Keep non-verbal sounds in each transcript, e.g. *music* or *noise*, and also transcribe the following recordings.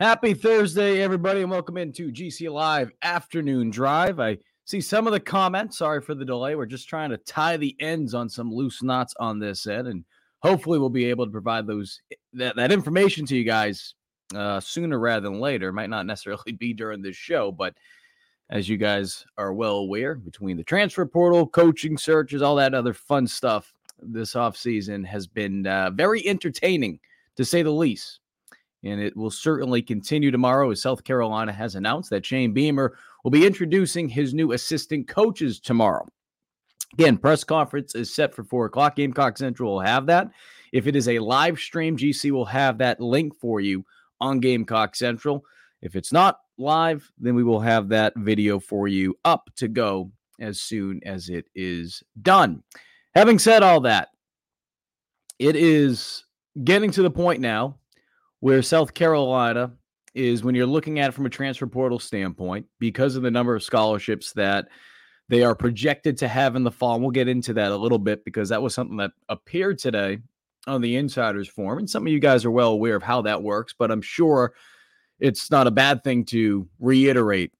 Happy Thursday, everybody, and welcome into GC Live Afternoon Drive. I see some of the comments. Sorry for the delay. We're just trying to tie the ends on some loose knots on this end, and hopefully, we'll be able to provide those that, that information to you guys uh, sooner rather than later. Might not necessarily *laughs* be during this show, but as you guys are well aware, between the transfer portal, coaching searches, all that other fun stuff, this offseason has been uh, very entertaining to say the least and it will certainly continue tomorrow as South Carolina has announced that Shane Beamer will be introducing his new assistant coaches tomorrow. Again, press conference is set for four o'clock. Gamecock Central will have that. If it is a live stream, GC will have that link for you on Gamecock Central. If it's not live, then we will have that video for you up to go as soon as it is done. Having said all that, it is getting to the point now where South Carolina is when you're looking at it from a transfer portal standpoint, because of the number of scholarships that they are projected to have in the fall. And we'll get into that a little bit because that was something that appeared today on the insiders forum. And some of you guys are well aware of how that works, but I'm sure it's not a bad thing to reiterate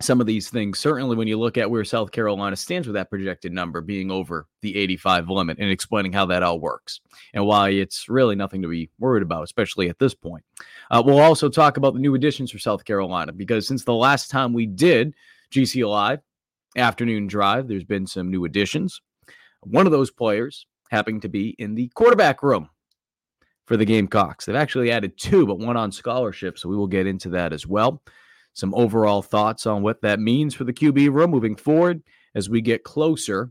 some of these things. Certainly, when you look at where South Carolina stands with that projected number being over the 85 limit and explaining how that all works and why it's really nothing to be worried about, especially at this point. Uh, we'll also talk about the new additions for South Carolina because since the last time we did GC Live afternoon drive, there's been some new additions. One of those players happening to be in the quarterback room for the Gamecocks. They've actually added two, but one on scholarship. So we will get into that as well some overall thoughts on what that means for the QB room moving forward as we get closer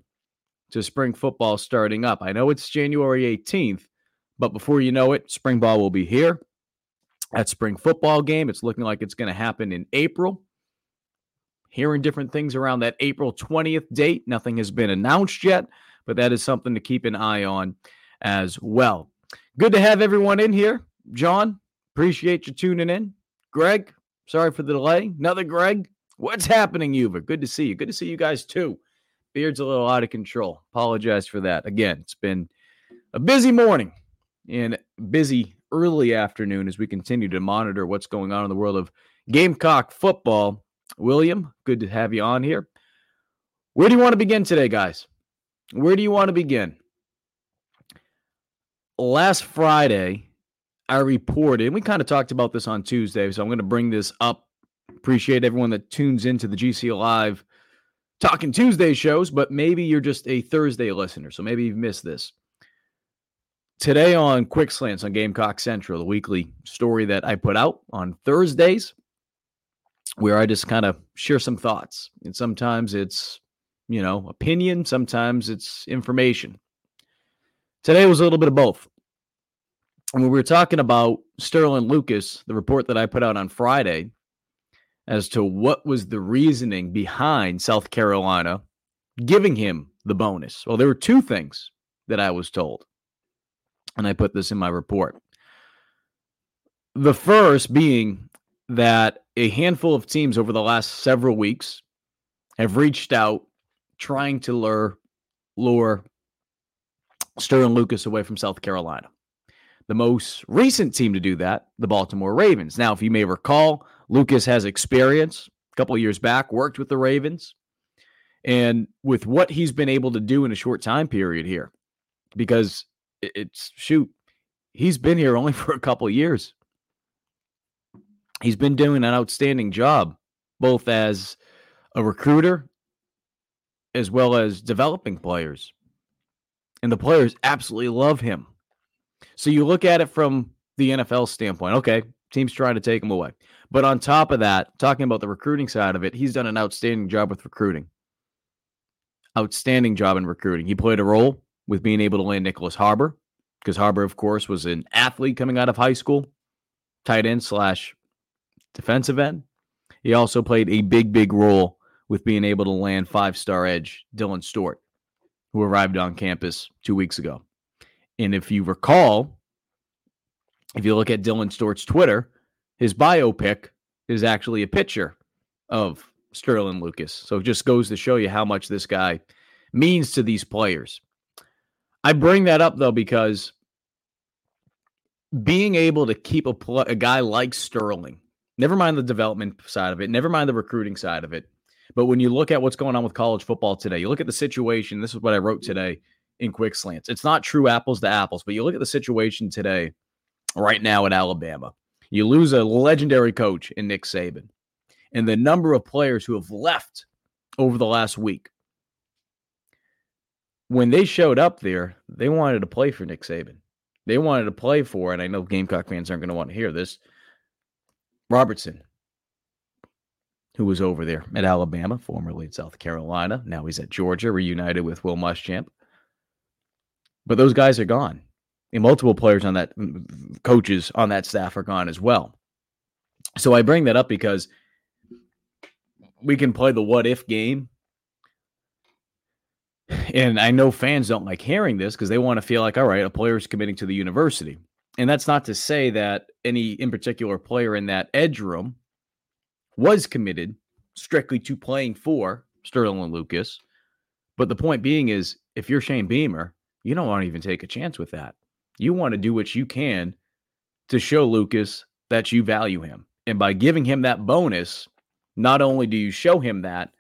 to spring football starting up. I know it's January 18th, but before you know it, spring ball will be here. That spring football game, it's looking like it's going to happen in April. Hearing different things around that April 20th date. Nothing has been announced yet, but that is something to keep an eye on as well. Good to have everyone in here. John, appreciate you tuning in. Greg, Sorry for the delay. Another Greg. What's happening, Uva? Good to see you. Good to see you guys too. Beard's a little out of control. Apologize for that. Again, it's been a busy morning and busy early afternoon as we continue to monitor what's going on in the world of Gamecock football. William, good to have you on here. Where do you want to begin today, guys? Where do you want to begin? Last Friday, I reported, and we kind of talked about this on Tuesday, so I'm going to bring this up. Appreciate everyone that tunes into the GC Live Talking Tuesday shows, but maybe you're just a Thursday listener, so maybe you've missed this. Today on Quick Slants on Gamecock Central, the weekly story that I put out on Thursdays, where I just kind of share some thoughts. And sometimes it's, you know, opinion, sometimes it's information. Today was a little bit of both when we were talking about Sterling Lucas, the report that I put out on Friday, as to what was the reasoning behind South Carolina giving him the bonus. Well, there were two things that I was told, and I put this in my report. The first being that a handful of teams over the last several weeks have reached out trying to lure, lure Sterling Lucas away from South Carolina. The most recent team to do that, the Baltimore Ravens. Now, if you may recall, Lucas has experience a couple years back, worked with the Ravens, And with what he's been able to do in a short time period here, because it's shoot, he's been here only *laughs* for a couple years. He's been doing an outstanding job, both as a recruiter as well as developing players. And the players absolutely love him. So you look at it from the NFL standpoint. Okay, team's trying to take him away. But on top of that, talking about the recruiting side of it, he's done an outstanding job with recruiting. Outstanding job in recruiting. He played a role with being able to land Nyckoles Harbor, because Harbor, of course, was an athlete coming out of high school, tight end slash defensive end. He also played a big, big role with being able to land five star edge Dylan Stewart, who arrived on campus two weeks ago. And if you recall, if you look at Dylan Stewart's Twitter, his biopic is actually a picture of Sterling Lucas. So it just goes to show you how much this guy means to these players. I bring that up though because being able to keep a, pl- a guy like Sterling, never mind the development side of it, never mind the recruiting side of it, but when you look at what's going on with college football today, you look at the situation. This is what I wrote today in Quick Slants. It's not true apples to apples, but you look at the situation today, right now at Alabama. You lose a legendary coach in Nick Saban, and the number of players who have left over the last week. When they showed up there, they wanted to play for Nick Saban. They wanted to play for, and I know Gamecock fans aren't going to want to hear this. Robertson, who was over there at Alabama, formerly at South Carolina. Now he's at Georgia, reunited with Will Muschamp. But those guys are gone. And multiple players on that, coaches on that staff are gone as well. So I bring that up because we can play the what if game. And I know fans don't like hearing this because they want to feel like, all right, a player is committing to the university. And that's not to say that any in particular player in that edge room was committed strictly to playing for Sterling and Lucas. But the point being is, if you're Shane Beamer, you don't want to even take a chance with that. You want to do what you can to show Lucas that you value him. And by giving him that bonus, not only do you show him that,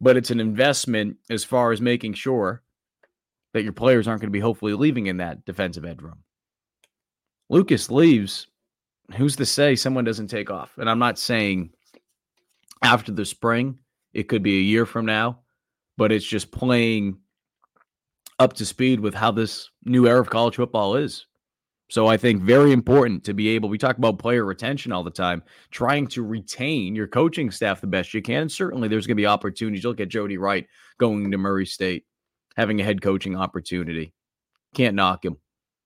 but it's an investment as far as making sure that your players aren't going to be hopefully leaving in that defensive end room. Lucas leaves. Who's to say someone doesn't take off? And I'm not saying after the spring. It could be a year from now, but it's just playing up to speed with how this new era of college football is. So I think very important to be able, we talk about player retention all the time, trying to retain your coaching staff the best you can. And certainly there's going to be opportunities. Look at Jody Wright going to Murray State, having a head coaching opportunity. Can't knock him.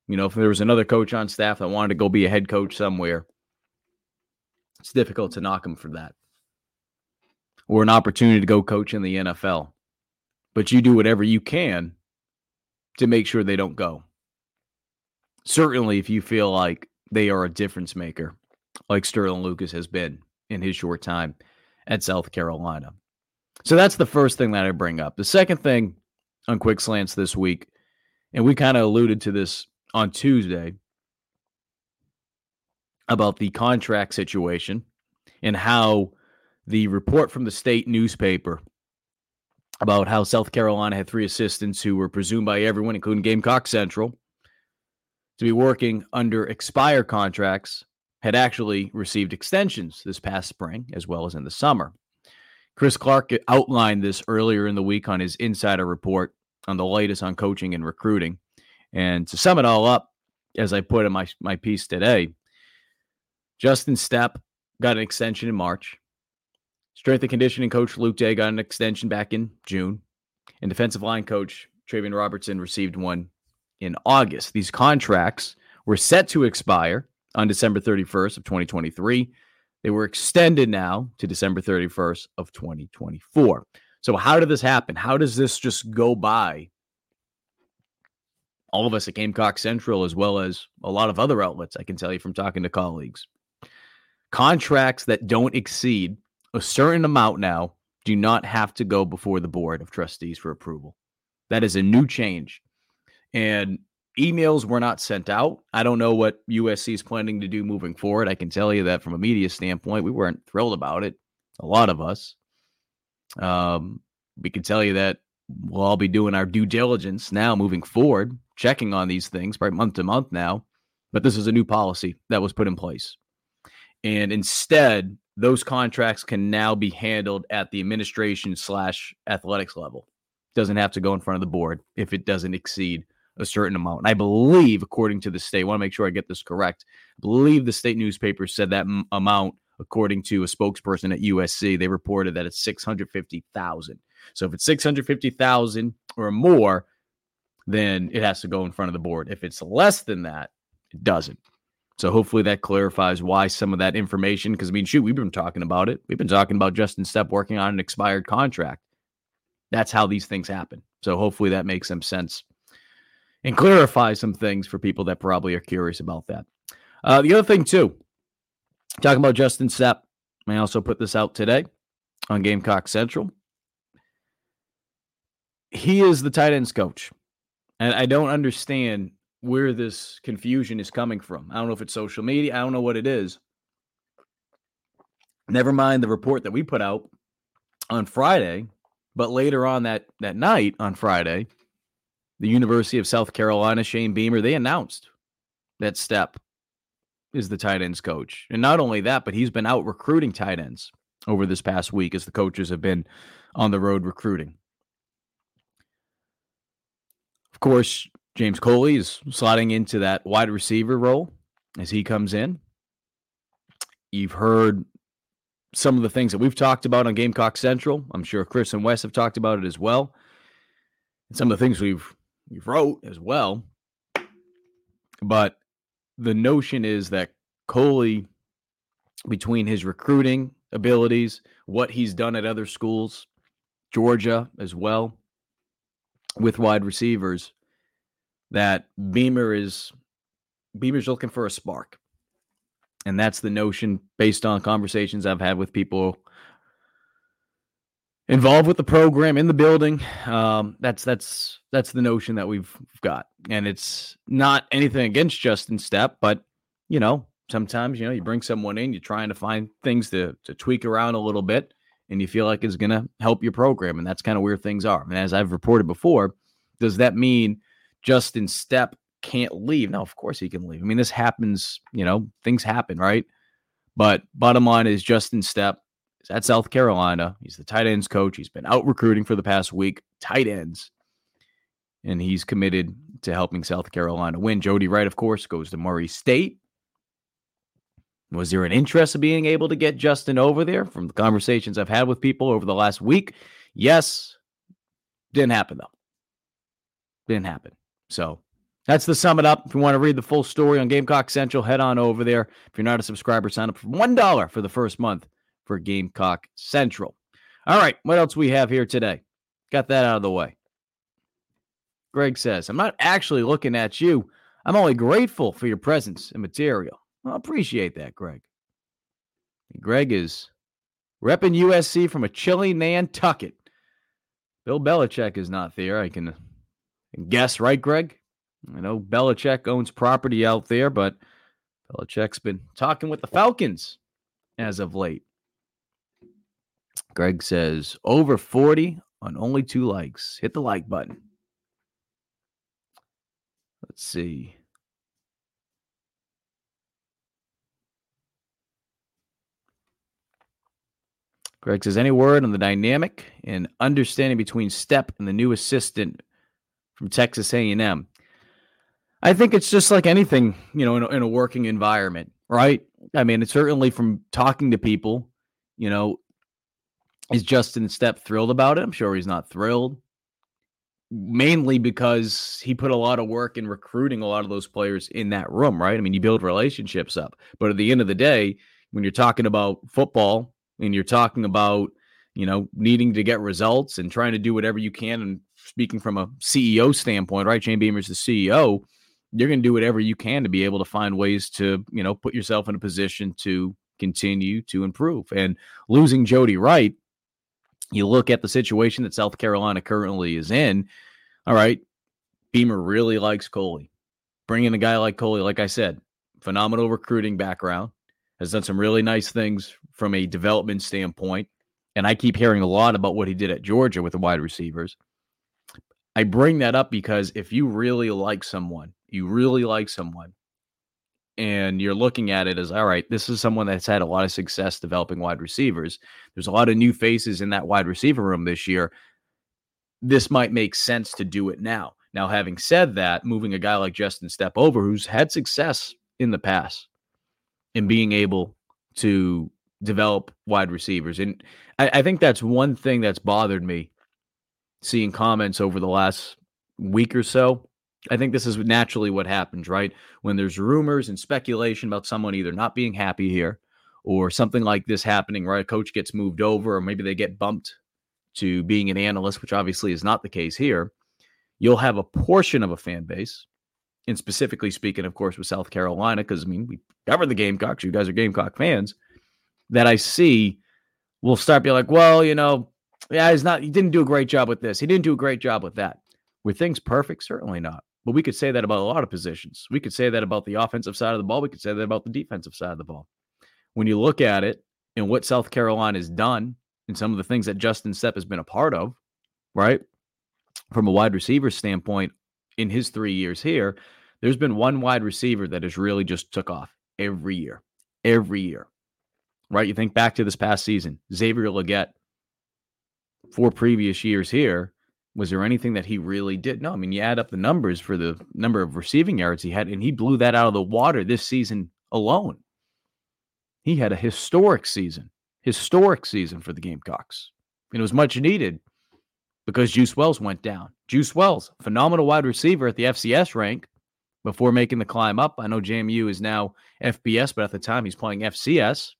You know, if there was another coach on staff that wanted to go be a head coach somewhere, it's difficult to knock him for that or an opportunity to go coach in the NFL. But you do whatever you can to make sure they don't go. Certainly, if you feel like they are a difference maker, like Sterling Lucas has been in his short time at South Carolina. So that's the first thing that I bring up. The second thing on Quick Slants this week, and we kind of alluded to this on Tuesday about the contract situation and how the report from the state newspaper about how South Carolina had three assistants who were presumed by everyone, including Gamecock Central, to be working under expire contracts had actually received extensions this past spring as well as in the summer. Chris Clark outlined this earlier in the week on his insider report on the latest on coaching and recruiting. And to sum it all up, as I put in my, my piece today, Justin Stepp got an extension in March. Strength and conditioning coach Luke Day got an extension back in June, and defensive line coach Travian Robertson received one in August. These contracts were set to expire on December 31st of 2023. They were extended now to December 31st of 2024. So how did this happen? How does this just go by all of us at Gamecock Central, as well as a lot of other outlets, I can tell you from talking to colleagues. Contracts that don't exceed a certain amount now do not have to go before the board of trustees for approval. That is a new change. And emails were not sent out. I don't know what USC is planning to do moving forward. I can tell you that from a media standpoint, we weren't thrilled about it, a lot of us. Um, we can tell you that we'll all be doing our due diligence now moving forward, checking on these things right month to month now. But this is a new policy that was put in place. And instead, those contracts can now be handled at the administration slash athletics level. Doesn't have to go in front of the board if it doesn't exceed a certain amount. And I believe, according to the state, I want to make sure I get this correct. I believe the state newspaper said that m- amount, according to a spokesperson at USC, they reported that it's 650,000. So if it's 650,000 or more, then it has to go in front of the board. If it's less than that, it doesn't. So hopefully that clarifies why some of that information, because I mean, shoot, we've been talking about it. We've been talking about Justin Stepp working on an expired contract. That's how these things happen. So hopefully that makes some sense and clarify some things for people that probably are curious about that. Uh, the other thing, too, talking about Justin Stepp, I also put this out today on Gamecock Central. He is the tight ends coach. And I don't understand where this confusion is coming from. I don't know if it's social media, I don't know what it is. Never mind the report that we put out on Friday, but later on that that night on Friday, the University of South Carolina, Shane Beamer, they announced that Stepp is the tight ends coach. And not only that, but he's been out recruiting tight ends over this past week as the coaches have been on the road recruiting. Of course, James Coley is sliding into that wide receiver role as he comes in. You've heard some of the things that we've talked about on Gamecock Central. I'm sure Chris and Wes have talked about it as well. And some of the things we've we've wrote as well. But the notion is that Coley, between his recruiting abilities, what he's done at other schools, Georgia as well, with wide receivers, that Beamer is Beamer's looking for a spark. And that's the notion based on conversations I've had with people involved with the program in the building. Um, that's that's that's the notion that we've got, and it's not anything against Justin Stepp, but you know, sometimes you know you bring someone in, you're trying to find things to to tweak around a little bit, and you feel like it's to help your program, and that's kind of where things are. And as I've reported before, does that mean Justin Stepp can't leave? No, of course he can leave. I mean, this happens. You know, things happen, right? But bottom line is Justin Stepp is at South Carolina. He's the tight ends coach. He's been out recruiting for the past week, tight ends. And he's committed to helping South Carolina win. Jody Wright, of course, goes to Murray State. Was there an interest of being able to get Justin over there from the conversations I've had with people over the last week? Yes. Didn't happen, though. Didn't happen. So that's the sum it up. If you want to read the full story on Gamecock Central, head on over there. If you're not a subscriber, sign up for $1 for the first month for Gamecock Central. All right, what else we have here today? Got that out of the way. Greg says, I'm not actually looking at you. I'm only grateful for your presence and material. I appreciate that, Greg. Greg is repping USC from a chilly Nantucket. Bill Belichick is not there. I can guess, right, Greg? I know Belichick owns property out there, but Belichick's been talking with the Falcons as of late. Greg says over 40 on only two likes. Hit the like button. Let's see. Greg says, any word on the dynamic and understanding between Stepp and the new assistant from Texas A&M? I think it's just like anything, you know, in a, in a working environment, right? I mean, it's certainly from talking to people, you know, is Justin Stepp thrilled about it? I'm sure he's not thrilled. Mainly because he put a lot of work in recruiting a lot of those players in that room, right? I mean, you build relationships up. But at the end of the day, when you're talking about football and you're talking about, you know, needing to get results and trying to do whatever you can, and speaking from a CEO standpoint, right? Shane Beamer's the CEO. You're going to do whatever you can to be able to find ways to, you know, put yourself in a position to continue to improve. And losing Jody Wright you look at the situation that South Carolina currently is in. All right, Beamer really likes Coley. Bringing a guy like Coley, like I said, phenomenal recruiting background, has done some really nice things from a development standpoint. And I keep hearing a lot about what he did at Georgia with the wide receivers. I bring that up because if you really like someone, you really like someone, and you're looking at it as all right, this is someone that's had a lot of success developing wide receivers. There's a lot of new faces in that wide receiver room this year. This might make sense to do it now. Now, having said that, moving a guy like Justin Stepp over, who's had success in the past in being able to develop wide receivers. And I, I, think that's one thing that's bothered me seeing comments over the last week or so. I think this is naturally what happens, right? When there's rumors and speculation about someone either not being happy here or something like this happening, right? A coach gets moved over, or maybe they get bumped to being an analyst, which obviously is not the case here. You'll have a portion of a fan base, and specifically speaking, of course, with South Carolina, because I mean, we cover the Gamecocks, you guys are Gamecock fans, that I see will start being like, well, you know, yeah, he's not, he didn't do a great job with this. He didn't do a great job with that. Were things perfect? Certainly not. But we could say that about a lot of positions. We could say that about the offensive side of the ball. We could say that about the defensive side of the ball. When you look at it and what South Carolina has done and some of the things that Justin Stepp has been a part of, right? From a wide receiver standpoint, in his three years here, there's been one wide receiver that has really just took off every year, every year, right? You think back to this past season, Xavier Legette, four previous years here, was there anything that he really did? No, I mean, you add up the numbers for the number of receiving yards he had, and he blew that out of the water this season alone. He had a historic season, historic season for the Gamecocks. And it was much needed because Juice Wells went down. Juice Wells, phenomenal wide receiver at the FCS rank before making the climb up. I know JMU is now FBS, but at the time he's playing FCS.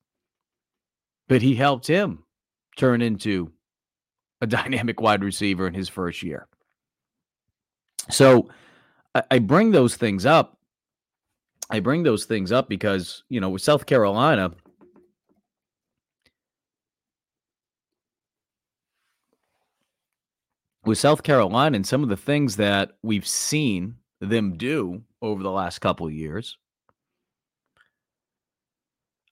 But he helped him turn into a dynamic *laughs* wide receiver in his first year. So I, bring those things up. I bring those things up because, you know, with South Carolina, with South Carolina and some of the things that we've seen them do over the last couple years,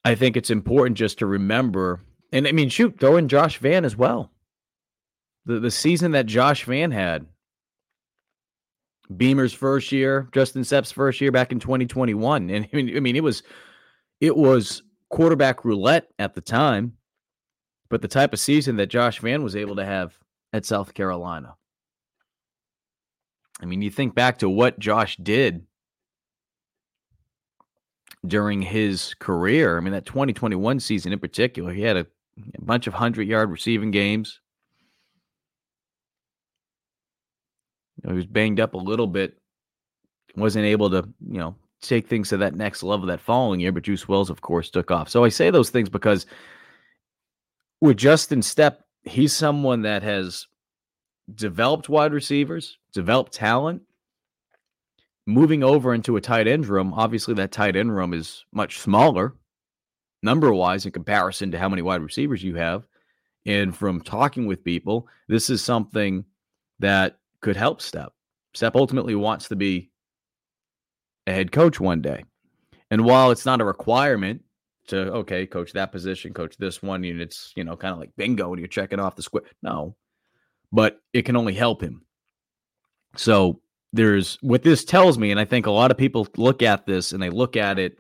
I think it's important just to remember. And I mean, shoot, throw in Josh Vann as well the the season that Josh Vann had, Beamer's first year, Justin Stepp's first year back in 2021, and I mean, I mean, it was it was quarterback roulette at the time, but the type of season that Josh Vann was able to have at South Carolina. I mean, you think back to what Josh did during his career. I mean, that 2021 season in particular, he had a, a bunch of 100 yard receiving games. Know, he was banged up a little bit, wasn't able to, you know, take things to that next level that following year. But Juice Wells, of course, took off. So I say those things because with Justin Stepp, he's someone that has developed wide receivers, developed talent. Moving over into a tight end room, obviously that tight end room is much smaller number wise in comparison to how many wide receivers you have. And from talking with people, this is something that could help Stepp. Stepp ultimately wants to be a head coach one day. And while it's not a requirement to, okay, coach that position, coach this one, and it's, you know, kind of like bingo and you're checking off the square. No, but it can only help him. So there's what this tells me, and I think a lot of people look at this and they look at it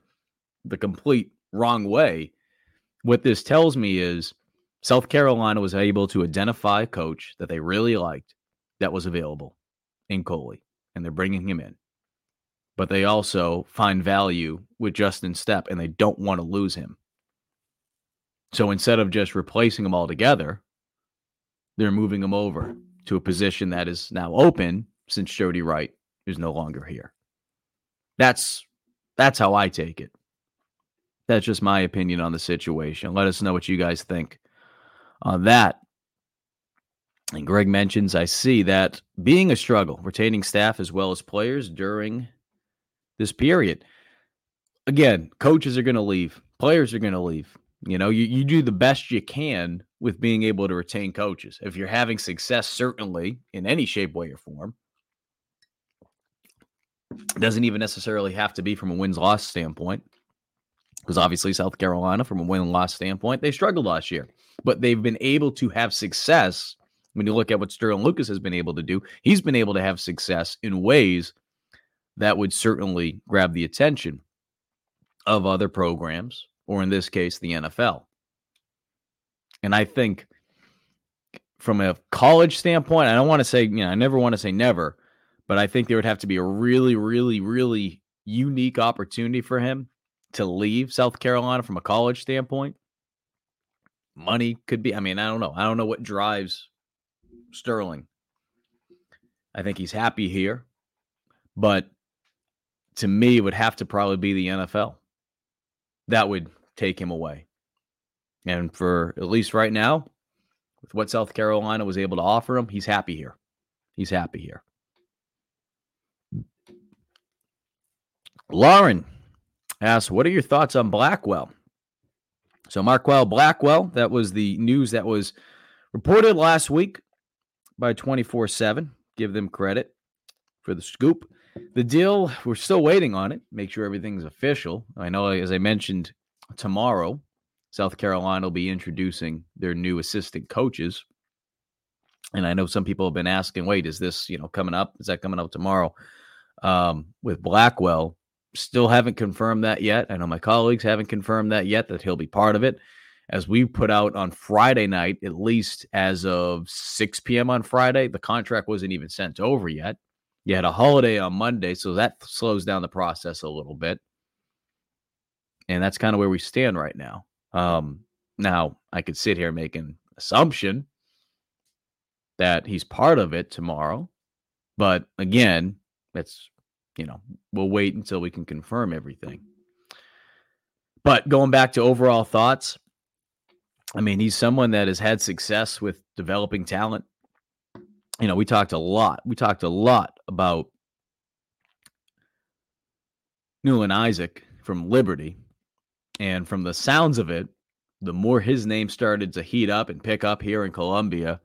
the complete wrong way. What this tells me is South Carolina was able to identify a coach that they really liked that was available in Coley, and they're bringing him in. But they also find value with Justin Stepp, and they don't want to lose him. So instead of just replacing him altogether, they're moving him over to a position that is now open since Jody Wright is no longer here. That's that's how I take it. That's just my opinion on the situation. Let us know what you guys think on that. And Greg mentions, I see that being a struggle, retaining staff as well as players during this period. Again, coaches are going to leave, players are going to leave. You know, you, you do the best you can with being able to retain coaches. If you're having success, certainly in any shape, way, or form, it doesn't even necessarily have to be from a wins loss standpoint. Because obviously, South Carolina, from a win loss standpoint, they struggled last year. but they've been able to have success. When you look at what Sterling Lucas has been able to do, he's been able to have success in ways that would certainly grab the attention of other programs, or in this case, the NFL. And I think from a college standpoint, I don't want to say, you know, I never want to say never, but I think there would have to be a really, really, really unique opportunity for him to leave South Carolina from a college standpoint. Money could be, I mean, I don't know. I don't know what drives Sterling. I think he's happy here, but to me, it would have to probably be the NFL. That would take him away. And for at least right now, with what South Carolina was able to offer him, he's happy here. He's happy here. Lauren asks, What are your thoughts on Blackwell? So, Marquel Blackwell, that was the news that was reported last week by 24 7. Give them credit for the scoop. The deal, we're still waiting on it, make sure everything's official. I know, as I mentioned, tomorrow, South Carolina will be introducing their new assistant coaches. And I know some people have been asking, wait, is this, you know, coming up? Is that coming up tomorrow? Um, with Blackwell, still haven't confirmed that yet. I know my colleagues haven't confirmed that yet that he'll be part of it. As we put out on Friday night, at least as of 6 p.m. on Friday, the contract wasn't even sent over yet. You had a holiday on Monday, so that slows down the process a little bit. And that's kind of where we stand right now. Um, now, I could sit here making assumption that he's part of it tomorrow, but again, it's you know we'll wait until we can confirm everything. But going back to overall thoughts, I mean, he's someone that has had success with developing talent. You know, we talked a lot. We talked a lot about Newland Isaac from Liberty and from the sounds of it, the more his name started to heat up and pick up here in Columbia,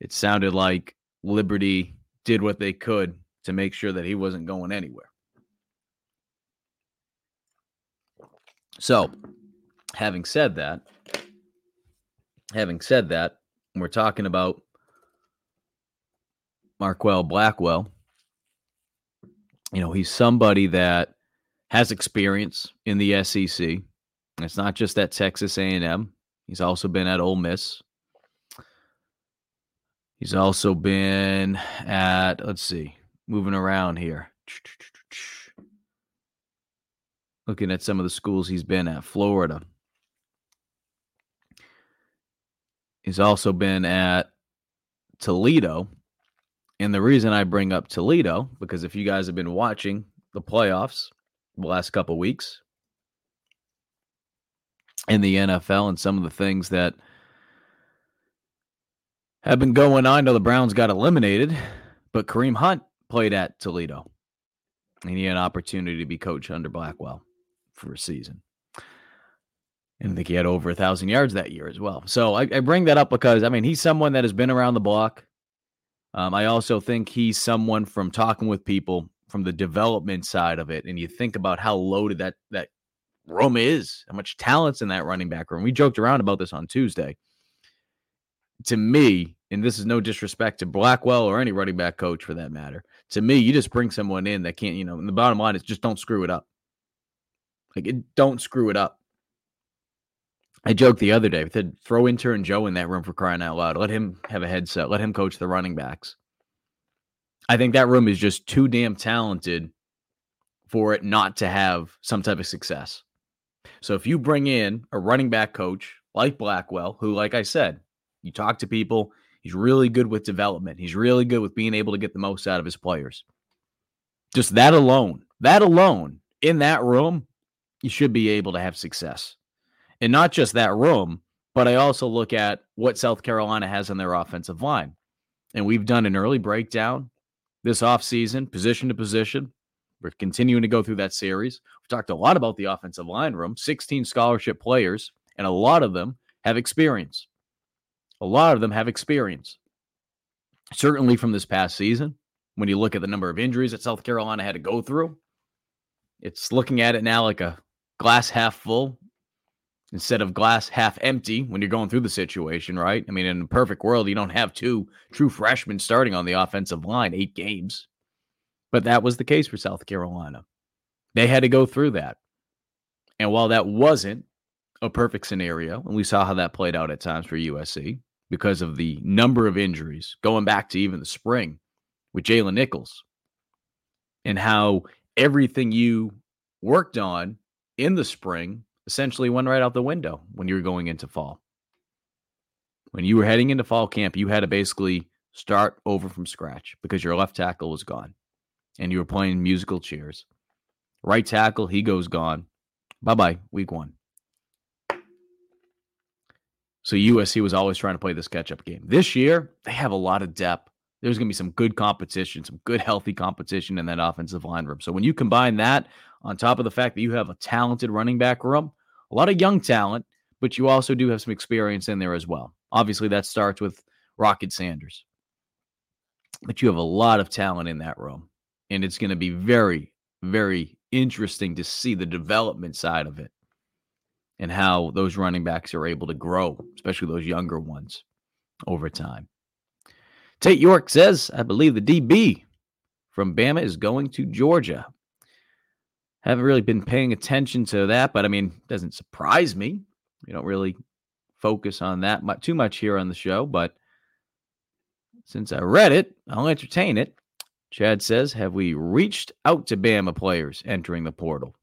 it sounded like Liberty did what they could to make sure that he wasn't going anywhere. So, having said that, having said that, we're talking about Marquel Blackwell. You know, he's somebody that has experience in the SEC. It's not just at Texas A&M. He's also been at Ole Miss. He's also been at let's see, moving around here. Looking at some of the schools he's been at, Florida. He's also been at Toledo. And the reason I bring up Toledo, because if you guys have been watching the playoffs the last couple weeks, in the NFL and some of the things that have been going on. I know the Browns got eliminated, but Kareem Hunt played at Toledo. And he had an opportunity to be coach under Blackwell for a season. And I think he had over a thousand yards that year as well. So I, I, bring that up because I mean he's someone that has been around the block. Um, I also think he's someone from talking with people from the development side of it, and you think about how loaded that that room is, how much talent's in that running back room. We joked around about this on Tuesday. To me, and this is no disrespect to Blackwell or any running back coach for that matter. To me, you just bring someone in that can't, you know, and the bottom line is just don't screw it up. Like, it, don't screw it up. I joked the other day, I said, throw intern Joe in that room for crying out loud. Let him have a headset. Let him coach the running backs. I think that room is just too damn talented for it not to have some type of success. So if you bring in a running back coach like Blackwell, who, like I said, you talk to people, he's really good with development. He's really good with being able to get the most out of his players. Just that alone, that alone in that room, you should be able to have success. And not just that room, but I also look at what South Carolina has on their offensive line. And we've done an early breakdown this offseason, position to position. We're continuing to go through that series. We've talked a lot about the offensive line room, 16 scholarship players, and a lot of them have experience. A lot of them have experience. Certainly from this past season, when you look at the number of injuries that South Carolina had to go through, it's looking at it now like a glass half full instead of glass half empty when you're going through the situation, right? I mean, in a perfect world, you don't have two true freshmen starting on the offensive line, eight games. But that was the case for South Carolina. They had to go through that. And while that wasn't a perfect scenario, and we saw how that played out at times for USC because of the number of injuries going back to even the spring with Jaylen Nichols and how everything you worked on in the spring essentially went right out the window when you were going into fall. When you were heading into fall camp, you had to basically start over from scratch because your left tackle was gone and you were playing musical chairs. Right tackle, he goes gone. Bye bye, week one. So USC was always trying to play this catch up game. This year, they have a lot of depth. There's going to be some good competition, some good, healthy competition in that offensive line room. So when you combine that on top of the fact that you have a talented running back room, a lot of young talent, but you also do have some experience in there as well. Obviously, that starts with Rocket Sanders. But you have a lot of talent in that room. And it's going to be very, very interesting to see the development side of it and how those running backs are able to grow, especially those younger ones over time. Tate York says, I believe the DB from Bama is going to Georgia. Haven't really been paying attention to that, but I mean, doesn't surprise me. We don't really focus on that much, too much here on the show, but since I read it, I'll entertain it. Chad says, Have we reached out to Bama players entering the portal?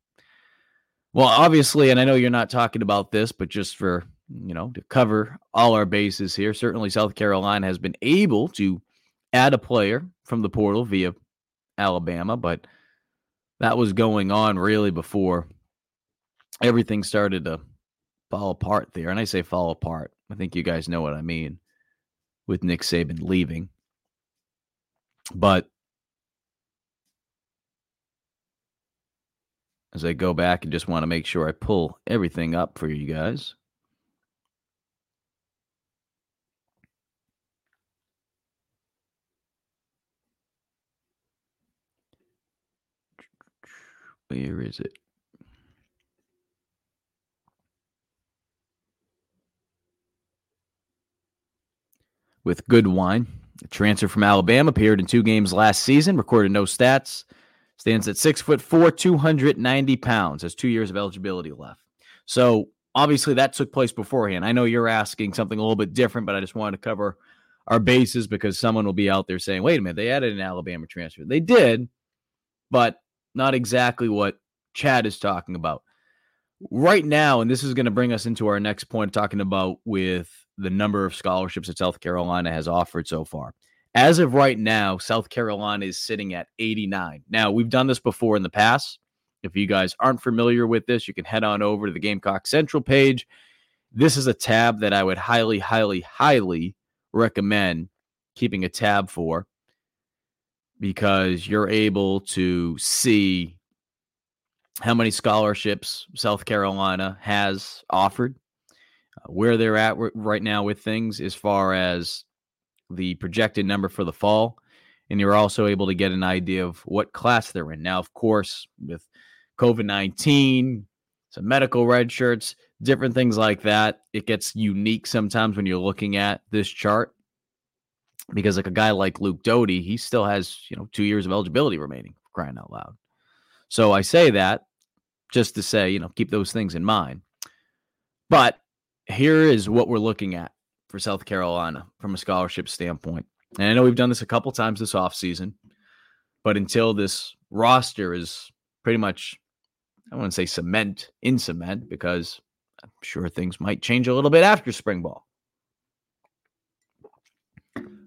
Well, obviously, and I know you're not talking about this, but just for, you know, to cover all our bases here, certainly South Carolina has been able to add a player from the portal via Alabama, but that was going on really before everything started to fall apart there. And I say fall apart. I think you guys know what I mean with Nick Saban leaving. But as I go back and just want to make sure I pull everything up for you guys. Where is it? With Goodwine, the transfer from Alabama appeared in two games last season, recorded no stats, stands at six foot four, 290 pounds, has two years of eligibility left. So obviously that took place beforehand. I know you're asking something a little bit different, but I just wanted to cover our bases because someone will be out there saying, wait a minute, they added an Alabama transfer. They did, but not exactly what Chad is talking about. Right now, and this is going to bring us into our next point talking about with the number of scholarships that South Carolina has offered so far. As of right now, South Carolina is sitting at 89. Now, we've done this before in the past. If you guys aren't familiar with this, you can head on over to the Gamecock Central page. This is a tab that I would highly, highly, highly recommend keeping a tab for because you're able to see how many scholarships South Carolina has offered, uh, where they're at right now with things as far as the projected number for the fall. And you're also able to get an idea of what class they're in. Now, of course, with COVID 19, some medical red shirts, different things like that, it gets unique sometimes when you're looking at this chart because like a guy like Luke Doty, he still has, you know, two years of eligibility remaining, crying out loud. So I say that just to say, you know, keep those things in mind. But here is what we're looking at for South Carolina from a scholarship standpoint. And I know we've done this a couple times this offseason, but until this roster is pretty much, I wouldn't say cement in cement because I'm sure things might change a little bit after spring ball.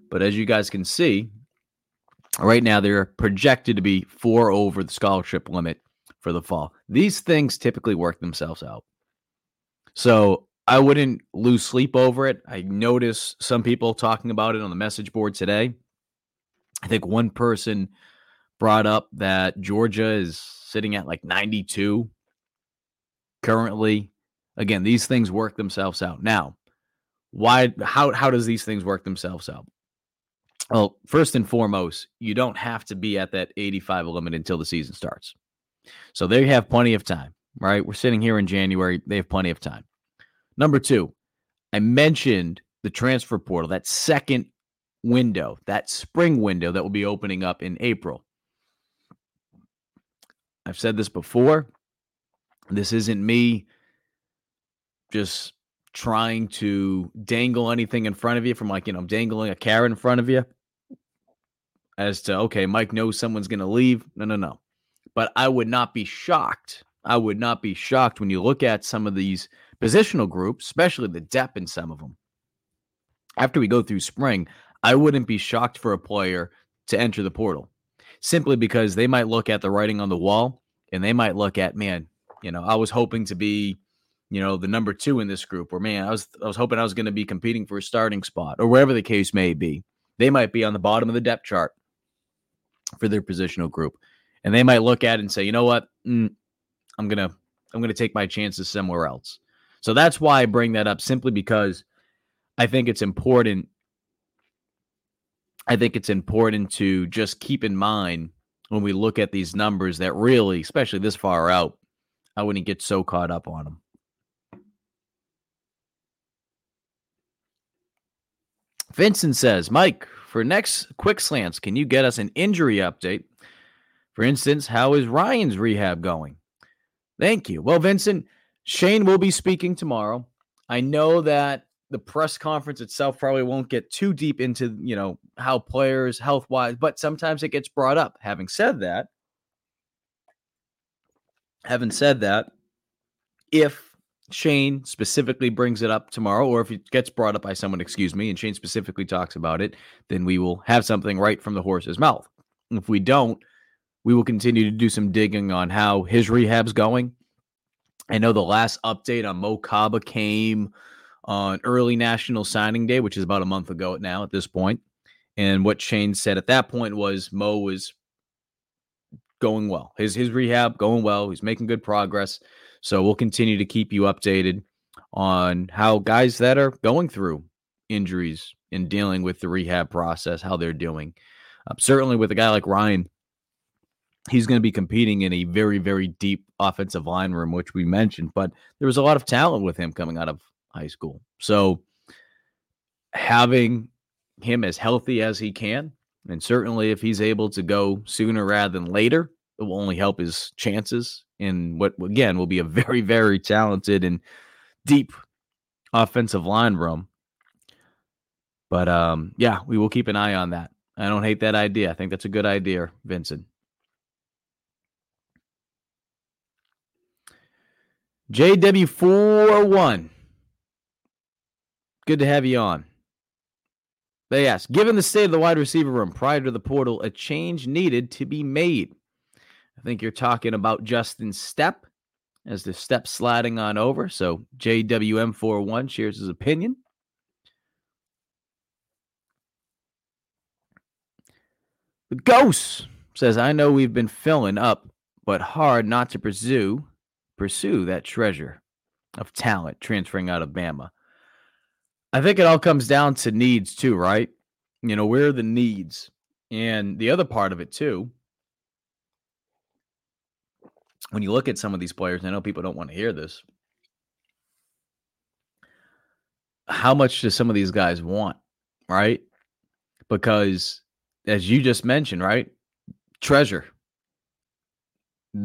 But as you guys can see, right now they're projected to be four over the scholarship limit for the fall. These things typically work themselves out. So I wouldn't lose sleep over it. I noticed some people talking about it on the message board today. I think one person brought up that Georgia is sitting at like 92 currently. Again, these things work themselves out. Now, why how how does these things work themselves out? Well, first and foremost, you don't have to be at that 85 limit until the season starts. So they have plenty of time, right? We're sitting here in January. They have plenty of time. Number two, I mentioned the transfer portal, that second window, that spring window that will be opening up in April. I've said this before. This isn't me just trying to dangle anything in front of you from like, you know, dangling a carrot in front of you as to, okay, Mike knows someone's going to leave. No, no, no. But I would not be shocked. I would not be shocked when you look at some of these positional groups, especially the depth in some of them. After we go through spring, I wouldn't be shocked for a player to enter the portal simply because they might look at the writing on the wall and they might look at, man, you know, I was hoping to be, you know, the number two in this group, or man, I was I was hoping I was going to be competing for a starting spot, or wherever the case may be. They might be on the bottom of the depth chart for their positional group, and they might look at it and say, you know what, mm, I'm gonna I'm gonna take my chances somewhere else. So that's why I bring that up, simply because I think it's important. I think it's important to just keep in mind when we look at these numbers that really, especially this far out, I wouldn't get so caught up on them. Vincent says, Mike, for next quick slants, can you get us an injury update? For instance, how is Ryan's rehab going? Thank you. Well, Vincent, Shane will be speaking tomorrow. I know that the press conference itself probably won't get too deep into, you know, how players health wise, but sometimes it gets brought up. Having said that, having said that, if Shane specifically brings it up tomorrow, or if it gets brought up by someone, excuse me, and Shane specifically talks about it, then we will have something right from the horse's mouth. If we don't, we will continue to do some digging on how his rehab's going. I know the last update on Mo Kaba came on early National Signing Day, which is about a month ago now at this point. And what Shane said at that point was Mo was going well. His his rehab going well. He's making good progress. So we'll continue to keep you updated on how guys that are going through injuries and dealing with the rehab process, how they're doing. Uh, certainly with a guy like Ryan, he's going to be competing in a very, very deep offensive line room, which we mentioned, but there was a lot of talent with him coming out of high school. So having him as healthy as he can, and certainly if he's able to go sooner rather than later, it will only help his chances in what again will be a very, very talented and deep offensive line room. But um, yeah, we will keep an eye on that. I don't hate that idea. I think that's a good idea, Vincent. JW41. Good to have you on. They ask, given the state of the wide receiver room prior to the portal, a change needed to be made. Think you're talking about Justin Stepp as the step sliding on over. So JWM41 shares his opinion. The Ghost says, I know we've been filling up, but hard not to pursue pursue that treasure of talent transferring out of Bama. I think it all comes down to needs too, right? You know, where are the needs? And the other part of it too, when you look at some of these players, I know people don't want to hear this. How much do some of these guys want, right? Because as you just mentioned, right? Treasure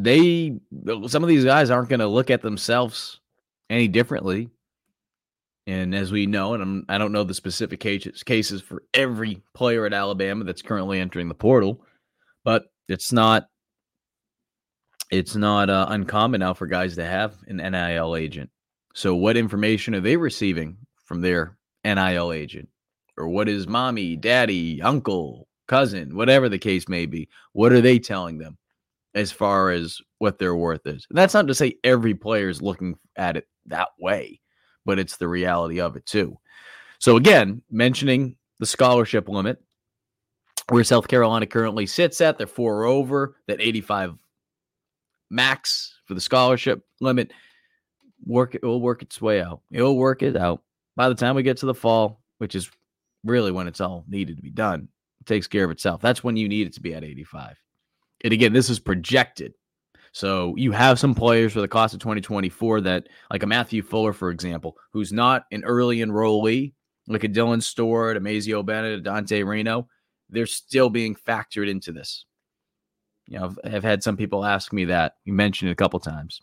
they some of these guys aren't going to look at themselves any differently. And as we know, and I'm, I do not know the specific cases, cases for every player at Alabama that's currently entering the portal, but it's not it's not uh, uncommon now for guys to have an NIL agent. So, what information are they receiving from their NIL agent? Or what is mommy, daddy, uncle, cousin, whatever the case may be? What are they telling them? as far as what their worth is. And that's not to say every player is looking at it that way, but it's the reality of it too. So again, mentioning the scholarship limit, where South Carolina currently sits at, they're four over that 85 max for the scholarship limit. Work it will work its way out. It'll work it out. By the time we get to the fall, which is really when it's all needed to be done, it takes care of itself. That's when you need it to be at 85. And again, this is projected. So you have some players for the class of 2024 that, like a Matthew Fuller, for example, who's not an early enrollee, like a Dylan Stewart, a Mazeo Bennett, a Dante Reno, they're still being factored into this. You know, I've, I've had some people ask me that. You mentioned it a couple times.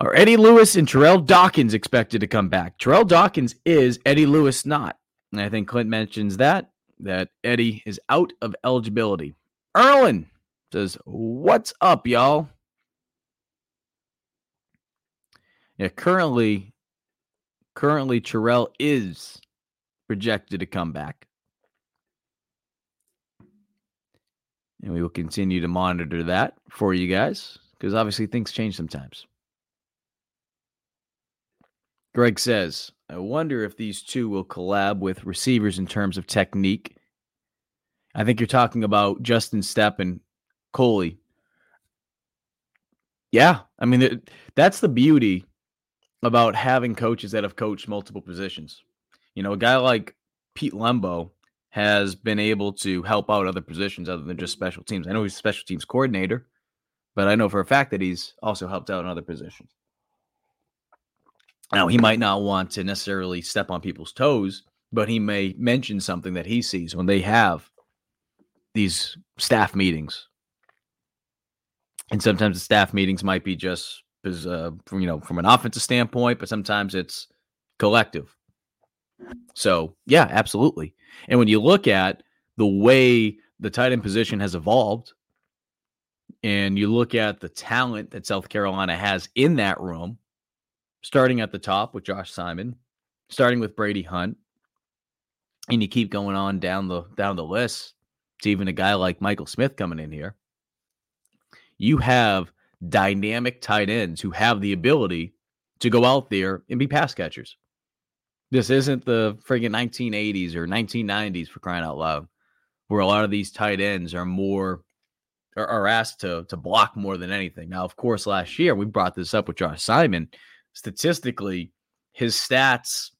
Are Eddie Lewis and Terrell Dawkins expected to come back? Terrell Dawkins is, Eddie Lewis not. And I think Clint mentions that, that Eddie is out of eligibility. Erlin says, What's up, y'all? Yeah, currently, currently Terrell is projected to come back. And we will continue to monitor that for you guys because obviously things change sometimes. Greg says, I wonder if these two will collab with receivers in terms of technique. I think you're talking about Justin Stepp and Coley. Yeah, I mean that's the beauty about having coaches that have coached multiple positions. You know, a guy like Pete Lembo has been able to help out other positions other than just special teams. I know he's a special teams coordinator, but I know for a fact that he's also helped out in other positions. Now, he might not want to necessarily step on people's toes, but he may mention something that he sees when they have these staff meetings. And sometimes the staff meetings might be just uh, from, you know, from an offensive standpoint, but sometimes it's collective. So, yeah, absolutely. And when you look at the way the tight end position has evolved, and you look at the talent that South Carolina has in that room, starting at the top with Josh Simon, starting with Brady Hunt, and you keep going on down the down the list to even a guy like Michael Smith coming in here. You have dynamic tight ends who have the ability to go out there and be pass catchers. This isn't the friggin' 1980s or 1990s for crying out loud, where a lot of these tight ends are more are, are asked to to block more than anything. Now, of course, last year we brought this up with Josh Simon statistically, his stats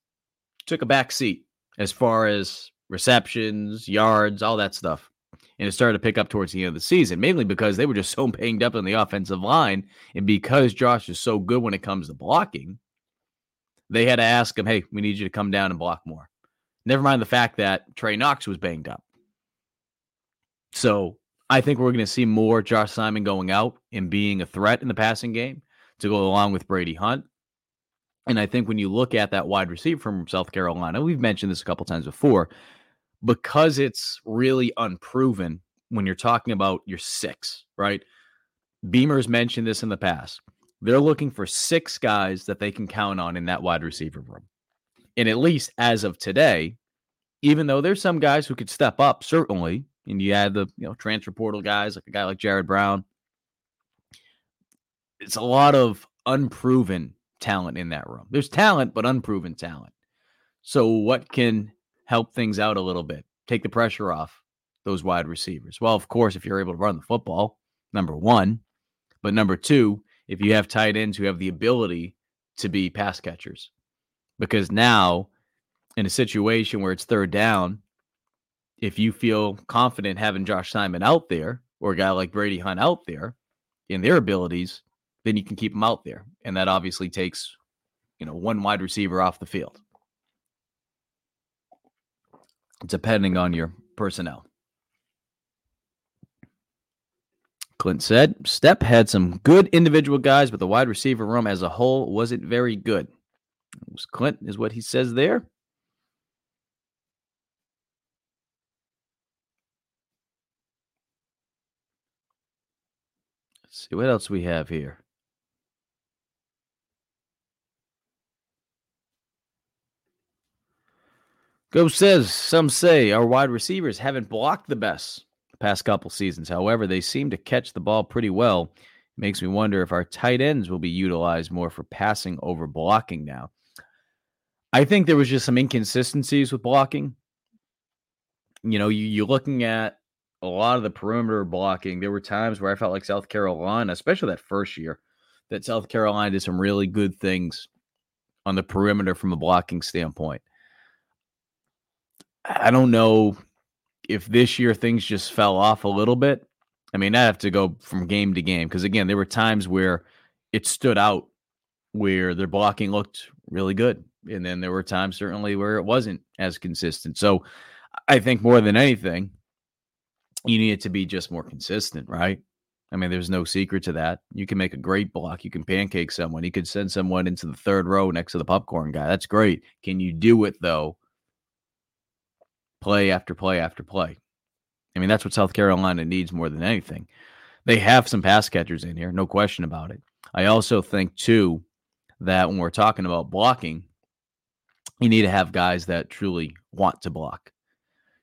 took a back seat as far as receptions, yards, all that stuff. And it started to pick up towards the end of the season, mainly because they were just *laughs* so banged up in the offensive line. And because Josh is so good when it comes to blocking, they had to ask him, hey, we need you to come down and block more. Never mind the fact that Trey Knox was banged up. So I think we're going to see more Josh Simon going out and being a threat in the passing game to go along with Brady Hunt. And I think when you look at that wide receiver from South Carolina, we've mentioned this a couple times before, because it's really unproven when you're talking about your six, right? Beamer's mentioned this in the past. They're looking for six guys that they can count on in that wide receiver room. And at least as of today, even though there's some guys who could step up, certainly, and you add the you know transfer portal guys like a guy like Jared Brown, it's a lot of unproven talent in that room. There's talent, but unproven talent. So, what can help things out a little bit? Take the pressure off those wide receivers. Well, of course, if you're able to run the football, number one. But number two, if you have tight ends who have the ability to be pass catchers. Because now, in a situation where it's third down, if you feel confident having Josh Simon out there or a guy like Brady Hunt out there in their abilities, then you can keep them out there. And that obviously takes, you know, one wide receiver off the field, depending on your personnel. Clint said, Stepp had some good individual guys, but the wide receiver room as a whole wasn't very good. Clint is what he says there. Let's see what else we have here. Go says some say our wide receivers haven't blocked the best the past couple seasons. However, they seem to catch the ball pretty well. It makes me wonder if our tight ends will be utilized more for passing over blocking now. I think there was just some inconsistencies with blocking. You know, you, you're looking at a lot of the perimeter blocking. There were times where I felt like South Carolina, especially that first year, that South Carolina did some really good things on the perimeter from a blocking standpoint. I don't know if this year things just fell off a little bit. I mean, I have to go from game to game because again, there were times where it stood out where their blocking looked really good. And then there were times certainly where it wasn't as consistent. So I think more than anything, you need it to be just more consistent, right? I mean, there's no secret to that. You can make a great block. You can pancake someone. You could send someone into the third row next to the popcorn guy. That's great. Can you do it though? Play after play after play. I mean, that's what South Carolina needs more than anything. They have some pass catchers in here, no question about it. I also think too that when we're talking about blocking, you need to have guys that truly want to block.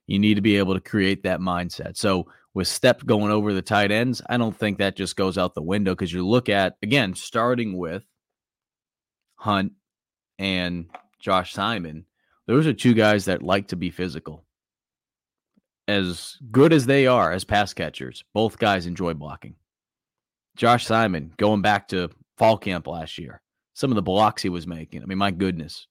You need to be able to create that mindset. So with Stepp going over the tight ends, I don't think that just goes out the window because you look at again starting with Hunt and Josh Simon. Those are two guys that like to be physical. As good as they are as pass catchers, both guys enjoy blocking. Josh Simon, going back to fall camp last year, some of the blocks he was making. I mean, my goodness.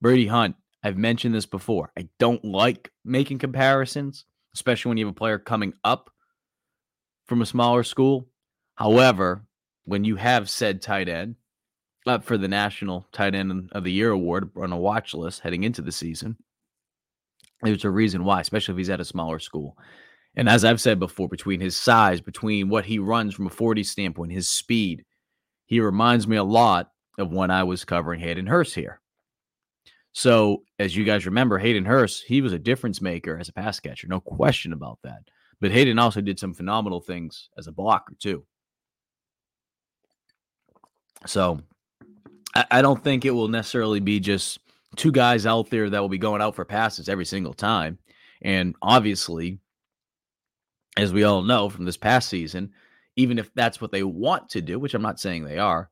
Brady Hunt, I've mentioned this before. I don't like making comparisons, especially when you have a player coming up from a smaller school. However, when you have said tight end up for the National Tight End of the Year award on a watch list heading into the season, there's a reason why, especially if he's at a smaller school. And as I've said before, between his size, between what he runs from a 40 standpoint, his speed, he reminds me a lot of when I was covering Hayden Hurst here. So, as you guys remember, Hayden Hurst, he was a difference maker as a pass catcher, no question about that. But Hayden also did some phenomenal things as a blocker, too. So, I, don't think it will necessarily be just two guys out there that will be going out for passes every single time. And obviously, as we all know from this past season, even if that's what they want to do, which I'm not saying they are,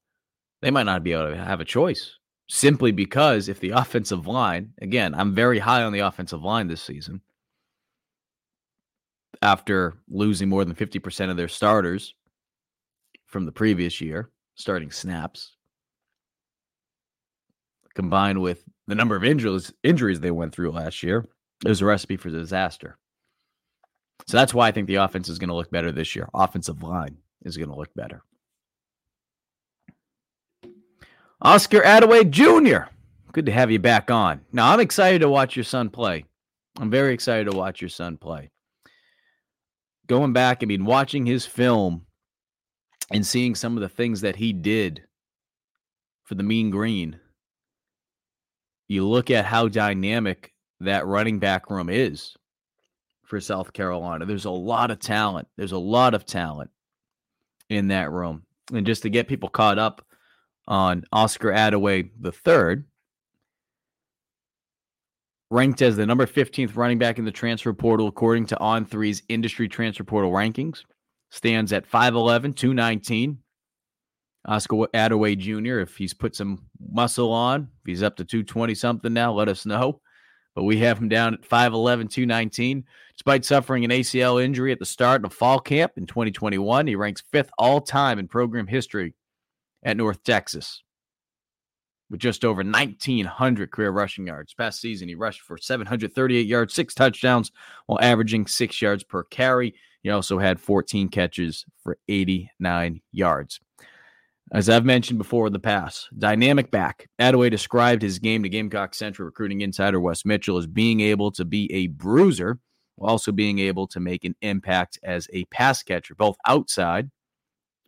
they might not be able to have a choice simply because if the *laughs* offensive line, again, I'm very high on the offensive line this season after losing more than 50% of their starters from the previous year, starting snaps, combined with the number of injuries injuries they went through last year, it was a recipe for disaster. So that's why I think the offense is going to look better this year. Offensive line is going to look better. Oscar Adaway Jr., good to have you back on. Now, I'm excited to watch your son play. I'm very excited to watch your son play. Going back, I mean, watching his film and seeing some of the things that he did for the Mean Green, you look at how dynamic that running back room is for South Carolina. There's a lot of talent. There's a lot of talent in that room. And just to get people caught up on Oscar Adaway third, ranked as the number 15th running back in the transfer portal according to On3's industry transfer portal rankings, stands at 5'11, 219. Oscar Adaway Jr., if he's put some muscle on, if he's up to 220 something now, let us know but we have him down at 5'11, 219. Despite suffering an ACL injury at the start of fall camp in 2021, he ranks fifth all time in program history at North Texas with just over 1,900 career rushing yards. Past season, he rushed for 738 yards, six touchdowns, while averaging six yards per carry. He also had 14 catches for 89 yards. As I've mentioned before in the past, dynamic back. Adaway described his game to Gamecock Central recruiting insider Wes Mitchell as being able to be a bruiser while also being able to make an impact as a pass catcher, both outside,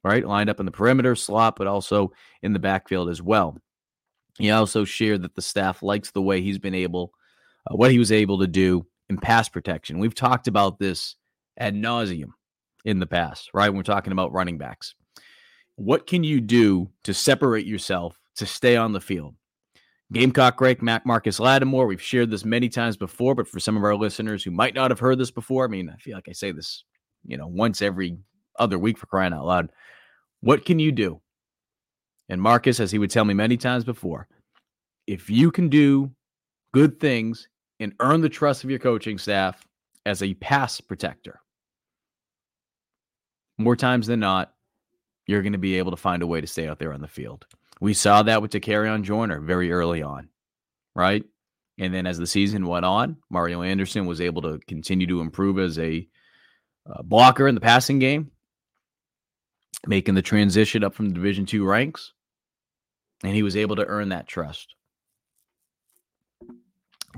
right, lined up in the perimeter slot, but also in the backfield as well. He also shared that the staff likes the way he's been able, uh, what he was able to do in pass protection. We've talked about this ad nauseum in the past, right? When we're talking about running backs what can you do to separate yourself to stay on the field? Gamecock great Mac Marcus Lattimore. We've shared this many times before, but for some of our listeners who might not have heard this before, I mean, I feel like I say this, you know, once every other week for crying out loud. What can you do? And Marcus, as he would tell me many times before, if you can do good things and earn the trust of your coaching staff as a pass protector, more times than not, you're going to be able to find a way to stay out there on the field. We saw that with on Joyner very early on, right? And then as the season went on, Mario Anderson was able to continue to improve as a uh, blocker in the passing game, making the transition up from the Division two ranks, and he was able to earn that trust.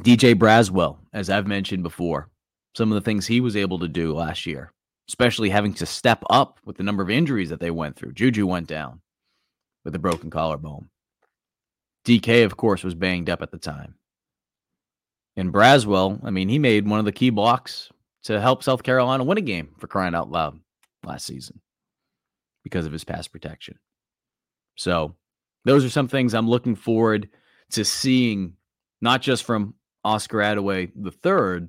DJ Braswell, as I've mentioned before, some of the things he was able to do last year, especially having to step up with the number of injuries that they went through. Juju went down with a broken collarbone. DK, of course, was banged up at the time. And Braswell, I mean, he made one of the key blocks to help South Carolina win a game for crying out loud last season because of his pass protection. So, those are some things I'm looking forward to seeing, not just from Oscar Adaway the third,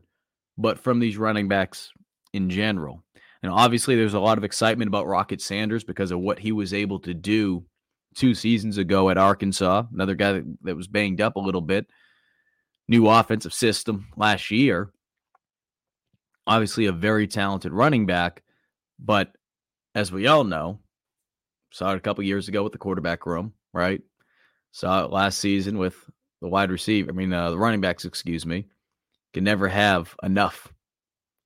but from these running backs in general. And obviously, there's a lot of excitement about Rocket Sanders because of what he was able to do two seasons ago at Arkansas. Another guy that, that was banged up a little bit. New offensive system last year. Obviously, a very talented running back. But as we all know, saw it a couple years ago with the quarterback room, right? Saw it last season with the wide receiver. I mean, uh, the running backs, excuse me, can never have enough.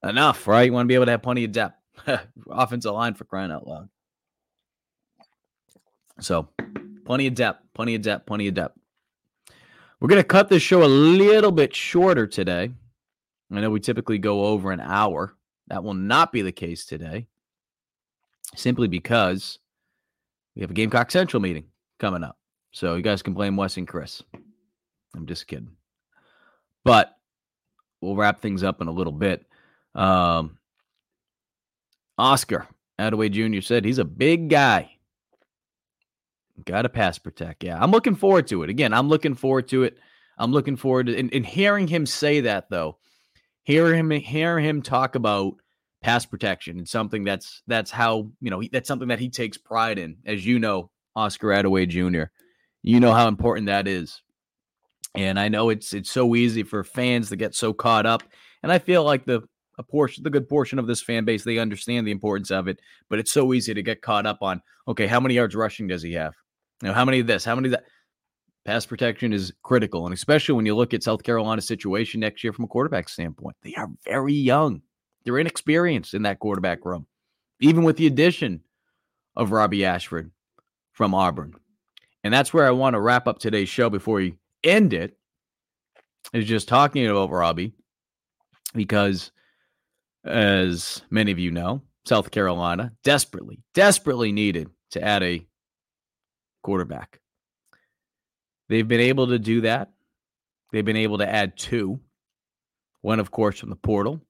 Enough, right? You want to be able to have plenty of depth. *laughs* Offensive line for crying out loud. So, plenty of depth, plenty of depth, plenty of depth. We're going to cut this show a little bit shorter today. I know we typically go over an hour. That will not be the case today, simply because we have a Gamecock Central meeting coming up. So, you guys can blame Wes and Chris. I'm just kidding. But we'll wrap things up in a little bit. Um, Oscar Adaway Jr. said he's a big guy. Got to pass protect. Yeah, I'm looking forward to it. Again, I'm looking forward to it. I'm looking forward to and, and hearing him say that though, hearing him hear him talk about pass protection and something that's that's how you know that's something that he takes pride in. As you know, Oscar Adaway Jr. You know how important that is. And I know it's it's so easy for fans to get so caught up. And I feel like the a portion, the good portion of this fan base, they understand the importance of it. But it's so easy to get caught up on. Okay, how many yards rushing does he have? You know, how many of this? How many that? Pass protection is critical, and especially when you look at South Carolina's situation next year from a quarterback standpoint, they are very young. They're inexperienced in that quarterback room, even with the addition of Robbie Ashford from Auburn. And that's where I want to wrap up today's show before we end it is just talking about Robbie because, as many of you know, South Carolina desperately, desperately needed to add a quarterback. They've been able to do that. They've been able to add two. One, of course, from the portal.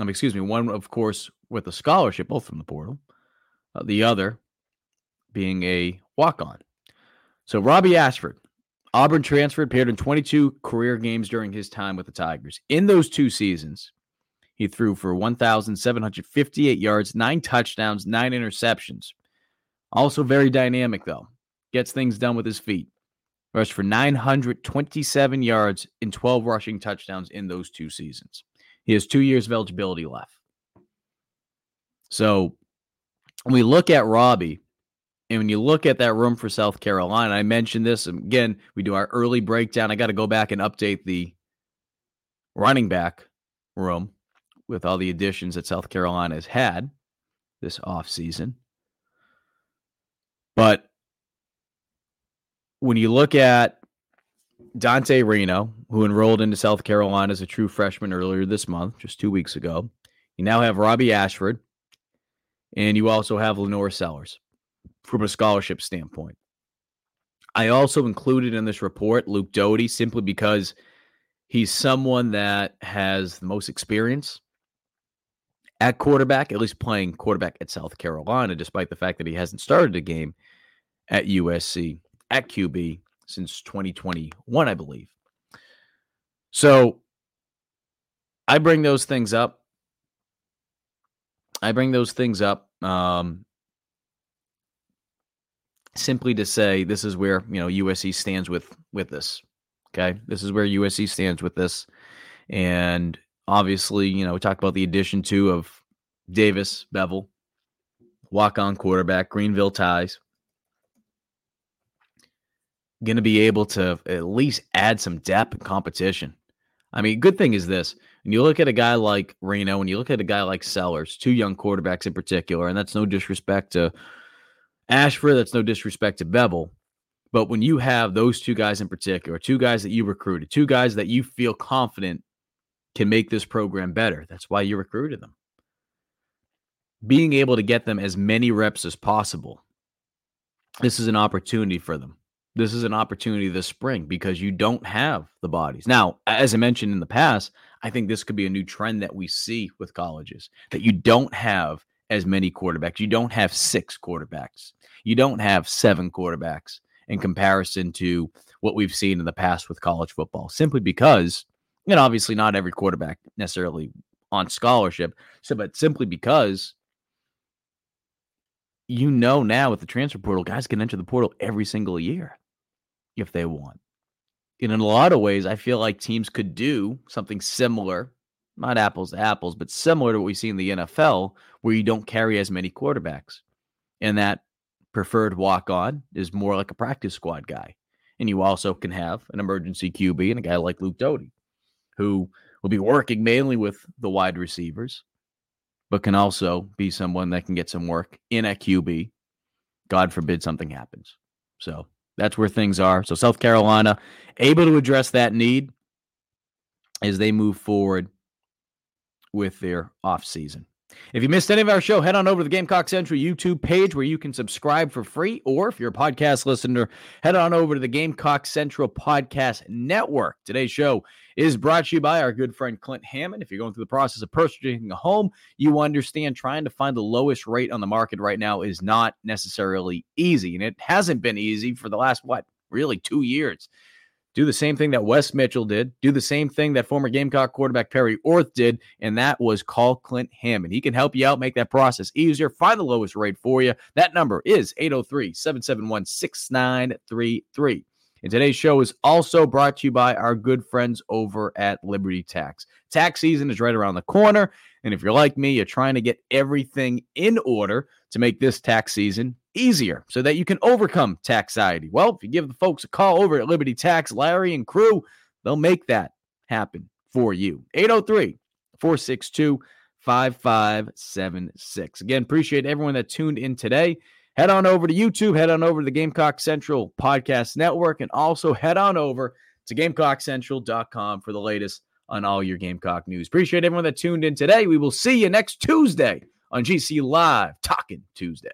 Um, excuse me, one, of course, with a scholarship, both from the portal. Uh, the other being a walk on. So, Robbie Ashford, Auburn transfer, appeared in 22 career games during his time with the Tigers. In those two seasons, he threw for 1,758 yards, nine touchdowns, nine interceptions. Also very dynamic, though. Gets things done with his feet. Rushed for 927 yards in 12 rushing touchdowns in those two seasons. He has two years of eligibility left. So when we look at Robbie, and when you look at that room for South Carolina, I mentioned this again. We do our early breakdown. I got to go back and update the running back room with all the additions that South Carolina has had this offseason. But when you look at Dante Reno, who enrolled into South Carolina as a true freshman earlier this month, just two weeks ago, you now have Robbie Ashford, and you also have LaNorris Sellers from a scholarship standpoint. I also included in this report Luke Doty simply because he's someone that has the most experience at quarterback, at least playing quarterback at South Carolina, despite the fact that he hasn't started a game at USC at QB since 2021, I believe. So I bring those things up. I bring those things up um, simply to say this is where you know USC stands with with this. Okay, this is where USC stands with this, and obviously, you know, we talked about the addition too of Davis Beville, walk on quarterback, Greenville ties. Going to be able to at least add some depth and competition. I mean, good thing is this when you look at a guy like Reno and you look at a guy like Sellers, two young quarterbacks in particular, and that's no disrespect to Ashford, that's no disrespect to Beville. But when you have those two guys in particular, two guys that you recruited, two guys that you feel confident can make this program better, that's why you recruited them. Being able to get them as many reps as possible, this is an opportunity for them. This is an opportunity this spring because you don't have the bodies. Now, as I mentioned in the past, I think this could be a new trend that we see with colleges that you don't have as many quarterbacks. You don't have six quarterbacks. You don't have seven quarterbacks in comparison to what we've seen in the past with college football, simply because, and obviously not every quarterback necessarily on scholarship. So, but simply because you know now with the transfer portal, guys can enter the portal every single year if they want. And in a lot of ways, I feel like teams could do something similar, not apples to apples, but similar to what we see in the NFL, where you don't carry as many quarterbacks. And that preferred walk on is more like a practice squad guy. And you also can have an emergency QB and a guy like Luke Doty, who will be working mainly with the wide receivers, but can also be someone that can get some work in a QB. God forbid something happens. So that's where things are. So South Carolina able to address that need as they move forward with their offseason. If you missed any of our show, head on over to the Gamecock Central YouTube page where you can subscribe for free. Or if you're a podcast listener, head on over to the Gamecock Central Podcast Network. Today's show is brought to you by our good friend Clint Hammond. If you're going through the process of purchasing a home, you understand trying to find the lowest rate on the market right now is not necessarily easy. And it hasn't been easy for the last, what, really two years do the same thing that Wes Mitchell did, do the same thing that former Gamecock quarterback Perry Orth did, and that was call Clint Hammond. He can help you out, make that process easier, find the lowest rate for you. That number is 803 771 6933. And today's show is also brought to you by our good friends over at Liberty Tax. Tax season is right around the corner. And if you're like me, you're trying to get everything in order to make this tax season easier so that you can overcome taxiety. Well, if you give the folks a call over at Liberty Tax, Larry and crew, they'll make that happen for you. 803 462 5576. Again, appreciate everyone that tuned in today. Head on over to YouTube, head on over to the Gamecock Central Podcast Network, and also head on over to GamecockCentral.com for the latest on all your Gamecock news. Appreciate everyone that tuned in today. We will see you next Tuesday on GC Live Talking Tuesday.